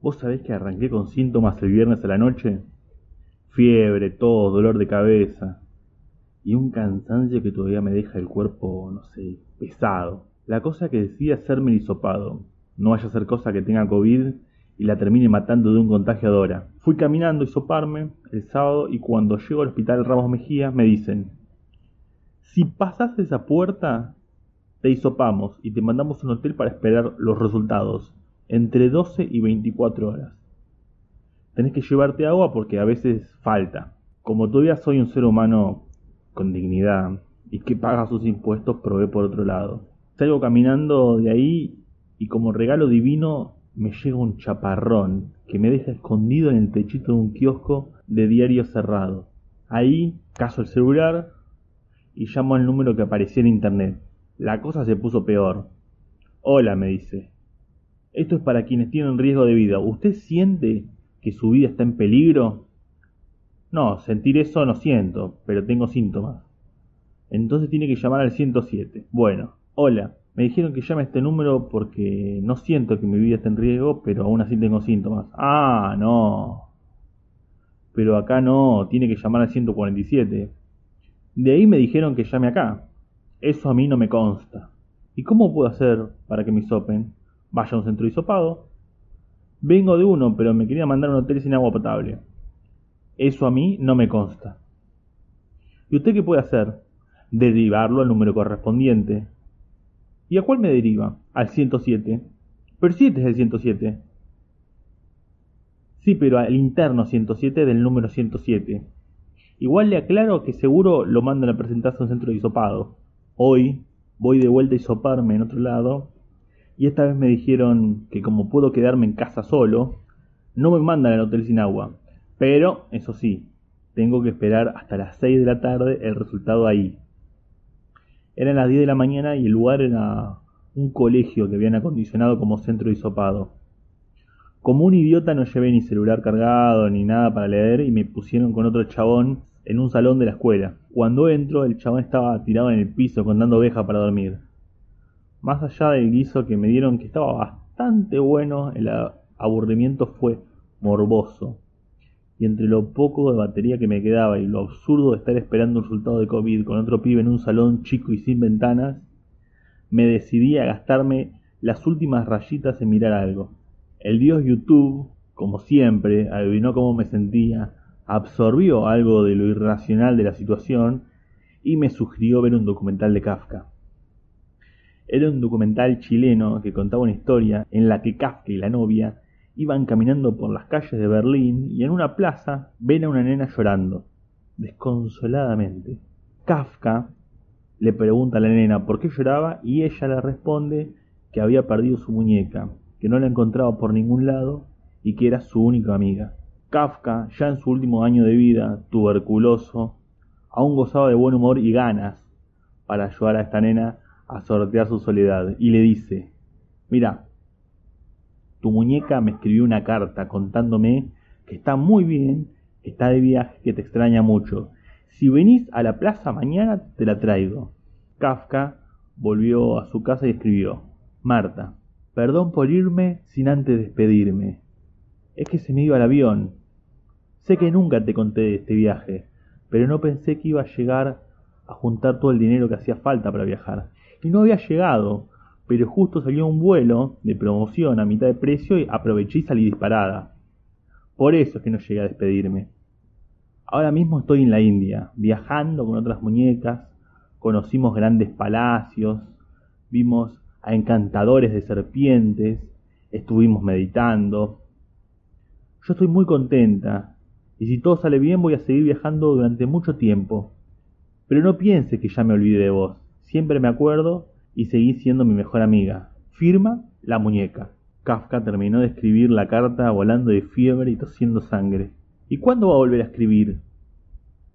¿vos sabés que arranqué con síntomas el viernes a la noche? Fiebre, tos, dolor de cabeza. Y un cansancio que todavía me deja el cuerpo, no sé, pesado. La cosa que decía hacerme el hisopado. No vaya a ser cosa que tenga COVID y la termine matando de un contagio a Dora. Fui caminando a hisoparme el sábado y cuando llego al hospital Ramos Mejía me dicen, si pasas esa puerta, te hisopamos y te mandamos a un hotel para esperar los resultados, entre 12 y 24 horas. Tenés que llevarte agua porque a veces falta. Como todavía soy un ser humano con dignidad y que paga sus impuestos, probé por otro lado. Salgo caminando de ahí y como regalo divino me llega un chaparrón que me deja escondido en el techito de un kiosco de diario cerrado. Ahí caso el celular y llamo al número que aparecía en internet. La cosa se puso peor. Hola, me dice. Esto es para quienes tienen riesgo de vida. ¿Usted siente que su vida está en peligro? No, sentir eso no siento, pero tengo síntomas. Entonces tiene que llamar al 107. Bueno, hola. Me dijeron que llame a este número porque no siento que mi vida esté en riesgo, pero aún así tengo síntomas. Ah, no. Pero acá no, tiene que llamar al 147. De ahí me dijeron que llame acá. Eso a mí no me consta. ¿Y cómo puedo hacer para que me sopen? Vaya a un centro hisopado. Vengo de uno, pero me quería mandar a un hotel sin agua potable. Eso a mí no me consta. ¿Y usted qué puede hacer? Derivarlo al número correspondiente. ¿Y a cuál me deriva? Al 107. Pero 7 es el 107. Sí, pero al interno 107 del número 107. Igual le aclaro que seguro lo mandan a presentarse a un centro de hisopado. Hoy voy de vuelta a hisoparme en otro lado y esta vez me dijeron que como puedo quedarme en casa solo, no me mandan al hotel sin agua. Pero, eso sí, tengo que esperar hasta las 6 de la tarde el resultado ahí, eran las 10 de la mañana y el lugar era un colegio que habían acondicionado como centro de. Como un idiota no llevé ni celular cargado ni nada para leer y me pusieron con otro chabón en un salón de la escuela. Cuando entro, el chabón estaba tirado en el piso contando oveja para dormir. Más allá del guiso que me dieron, que estaba bastante bueno, el aburrimiento fue morboso y entre lo poco de batería que me quedaba y lo absurdo de estar esperando un resultado de COVID con otro pibe en un salón chico y sin ventanas, me decidí a gastarme las últimas rayitas en mirar algo. El dios YouTube, como siempre, adivinó cómo me sentía, absorbió algo de lo irracional de la situación y me sugirió ver un documental de Kafka. Era un documental chileno que contaba una historia en la que Kafka y la novia Iban caminando por las calles de Berlín y en una plaza ven a una nena llorando, desconsoladamente. Kafka le pregunta a la nena por qué lloraba y ella le responde que había perdido su muñeca, que no la encontraba por ningún lado y que era su única amiga. Kafka, ya en su último año de vida, tuberculoso, aún gozaba de buen humor y ganas para ayudar a esta nena a sortear su soledad y le dice, mira, tu muñeca me escribió una carta contándome que está muy bien, que está de viaje, que te extraña mucho. Si venís a la plaza mañana, te la traigo. Kafka volvió a su casa y escribió, Marta, perdón por irme sin antes despedirme. Es que se me iba el avión. Sé que nunca te conté de este viaje, pero no pensé que iba a llegar a juntar todo el dinero que hacía falta para viajar. Y no había llegado, pero justo salió un vuelo de promoción a mitad de precio y aproveché y salí disparada. Por eso es que no llegué a despedirme. Ahora mismo estoy en la India, viajando con otras muñecas, conocimos grandes palacios, vimos a encantadores de serpientes, estuvimos meditando. Yo estoy muy contenta, y si todo sale bien voy a seguir viajando durante mucho tiempo. Pero no piense que ya me olvidé de vos, siempre me acuerdo y seguí siendo mi mejor amiga. Firma la muñeca. Kafka terminó de escribir la carta volando de fiebre y tosiendo sangre. ¿Y cuándo va a volver a escribir?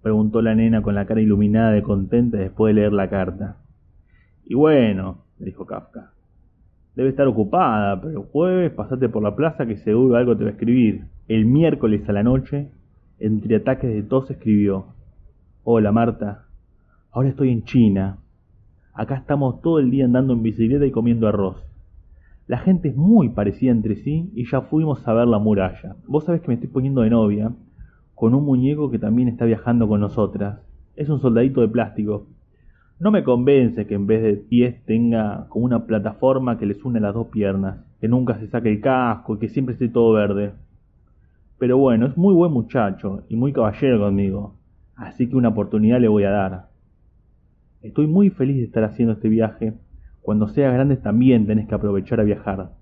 preguntó la nena con la cara iluminada de contenta después de leer la carta. Y bueno, dijo Kafka. Debe estar ocupada, pero jueves pasate por la plaza que seguro algo te va a escribir. El miércoles a la noche, entre ataques de tos, escribió. Hola Marta, ahora estoy en China. Acá estamos todo el día andando en bicicleta y comiendo arroz. La gente es muy parecida entre sí y ya fuimos a ver la muralla. Vos sabés que me estoy poniendo de novia con un muñeco que también está viajando con nosotras. Es un soldadito de plástico. No me convence que en vez de pies tenga como una plataforma que les une las dos piernas, que nunca se saque el casco y que siempre esté todo verde. Pero bueno, es muy buen muchacho y muy caballero conmigo, así que una oportunidad le voy a dar. Estoy muy feliz de estar haciendo este viaje cuando seas grande también tenés que aprovechar a viajar.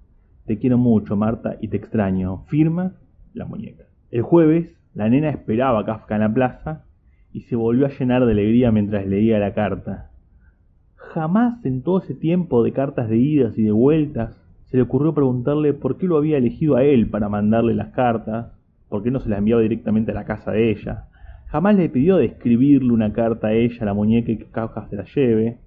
Te quiero mucho, Marta, y te extraño. Firma la muñeca. El jueves, la nena esperaba a Kafka en la plaza y se volvió a llenar de alegría mientras leía la carta. Jamás en todo ese tiempo de cartas de idas y de vueltas se le ocurrió preguntarle por qué lo había elegido a él para mandarle las cartas, por qué no se las enviaba directamente a la casa de ella. Jamás le pidió de escribirle una carta a ella, a la muñeca, y que Kafka se la lleve.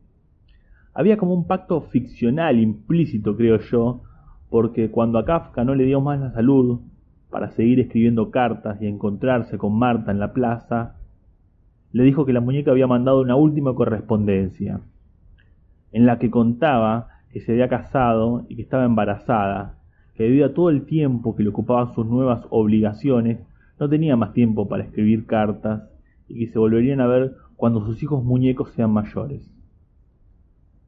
Había como un pacto ficcional implícito, creo yo, porque cuando a Kafka no le dio más la salud para seguir escribiendo cartas y encontrarse con Marta en la plaza, le dijo que la muñeca había mandado una última correspondencia, en la que contaba que se había casado y que estaba embarazada, que debido a todo el tiempo que le ocupaban sus nuevas obligaciones, no tenía más tiempo para escribir cartas y que se volverían a ver cuando sus hijos muñecos sean mayores.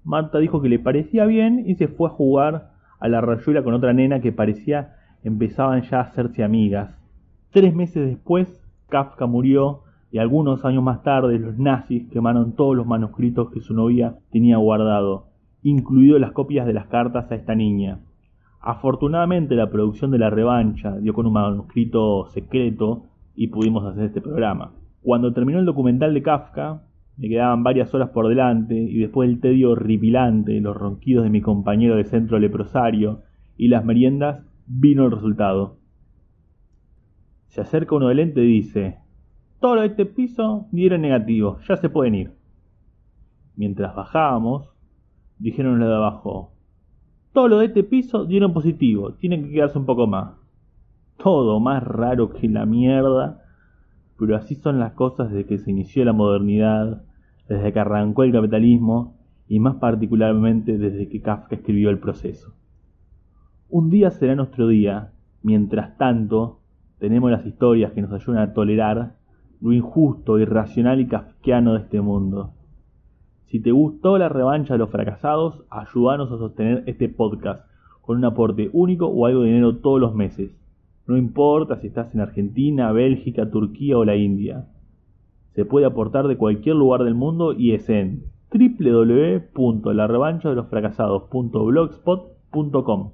Marta dijo que le parecía bien y se fue a jugar a la rayuela con otra nena que parecía empezaban ya a hacerse amigas. Tres meses después, Kafka murió y algunos años más tarde los nazis quemaron todos los manuscritos que su novia tenía guardado, incluido las copias de las cartas a esta niña. Afortunadamente la producción de la revancha dio con un manuscrito secreto y pudimos hacer este programa. Cuando terminó el documental de Kafka, me quedaban varias horas por delante y después del tedio horripilante, los ronquidos de mi compañero de centro leprosario y las meriendas, vino el resultado. Se acerca uno del ente y dice, todo este piso dieron negativo, ya se pueden ir. Mientras bajábamos, dijeron los de abajo, todo lo de este piso dieron positivo, tienen que quedarse un poco más. Todo más raro que la mierda, pero así son las cosas desde que se inició la modernidad desde que arrancó el capitalismo y más particularmente desde que Kafka escribió el proceso. Un día será nuestro día, mientras tanto tenemos las historias que nos ayudan a tolerar lo injusto, irracional y kafkiano de este mundo. Si te gustó la revancha de los fracasados, ayúdanos a sostener este podcast con un aporte único o algo de dinero todos los meses. No importa si estás en Argentina, Bélgica, Turquía o la India se puede aportar de cualquier lugar del mundo y es en www.larevanchadelosfracasados.blogspot.com.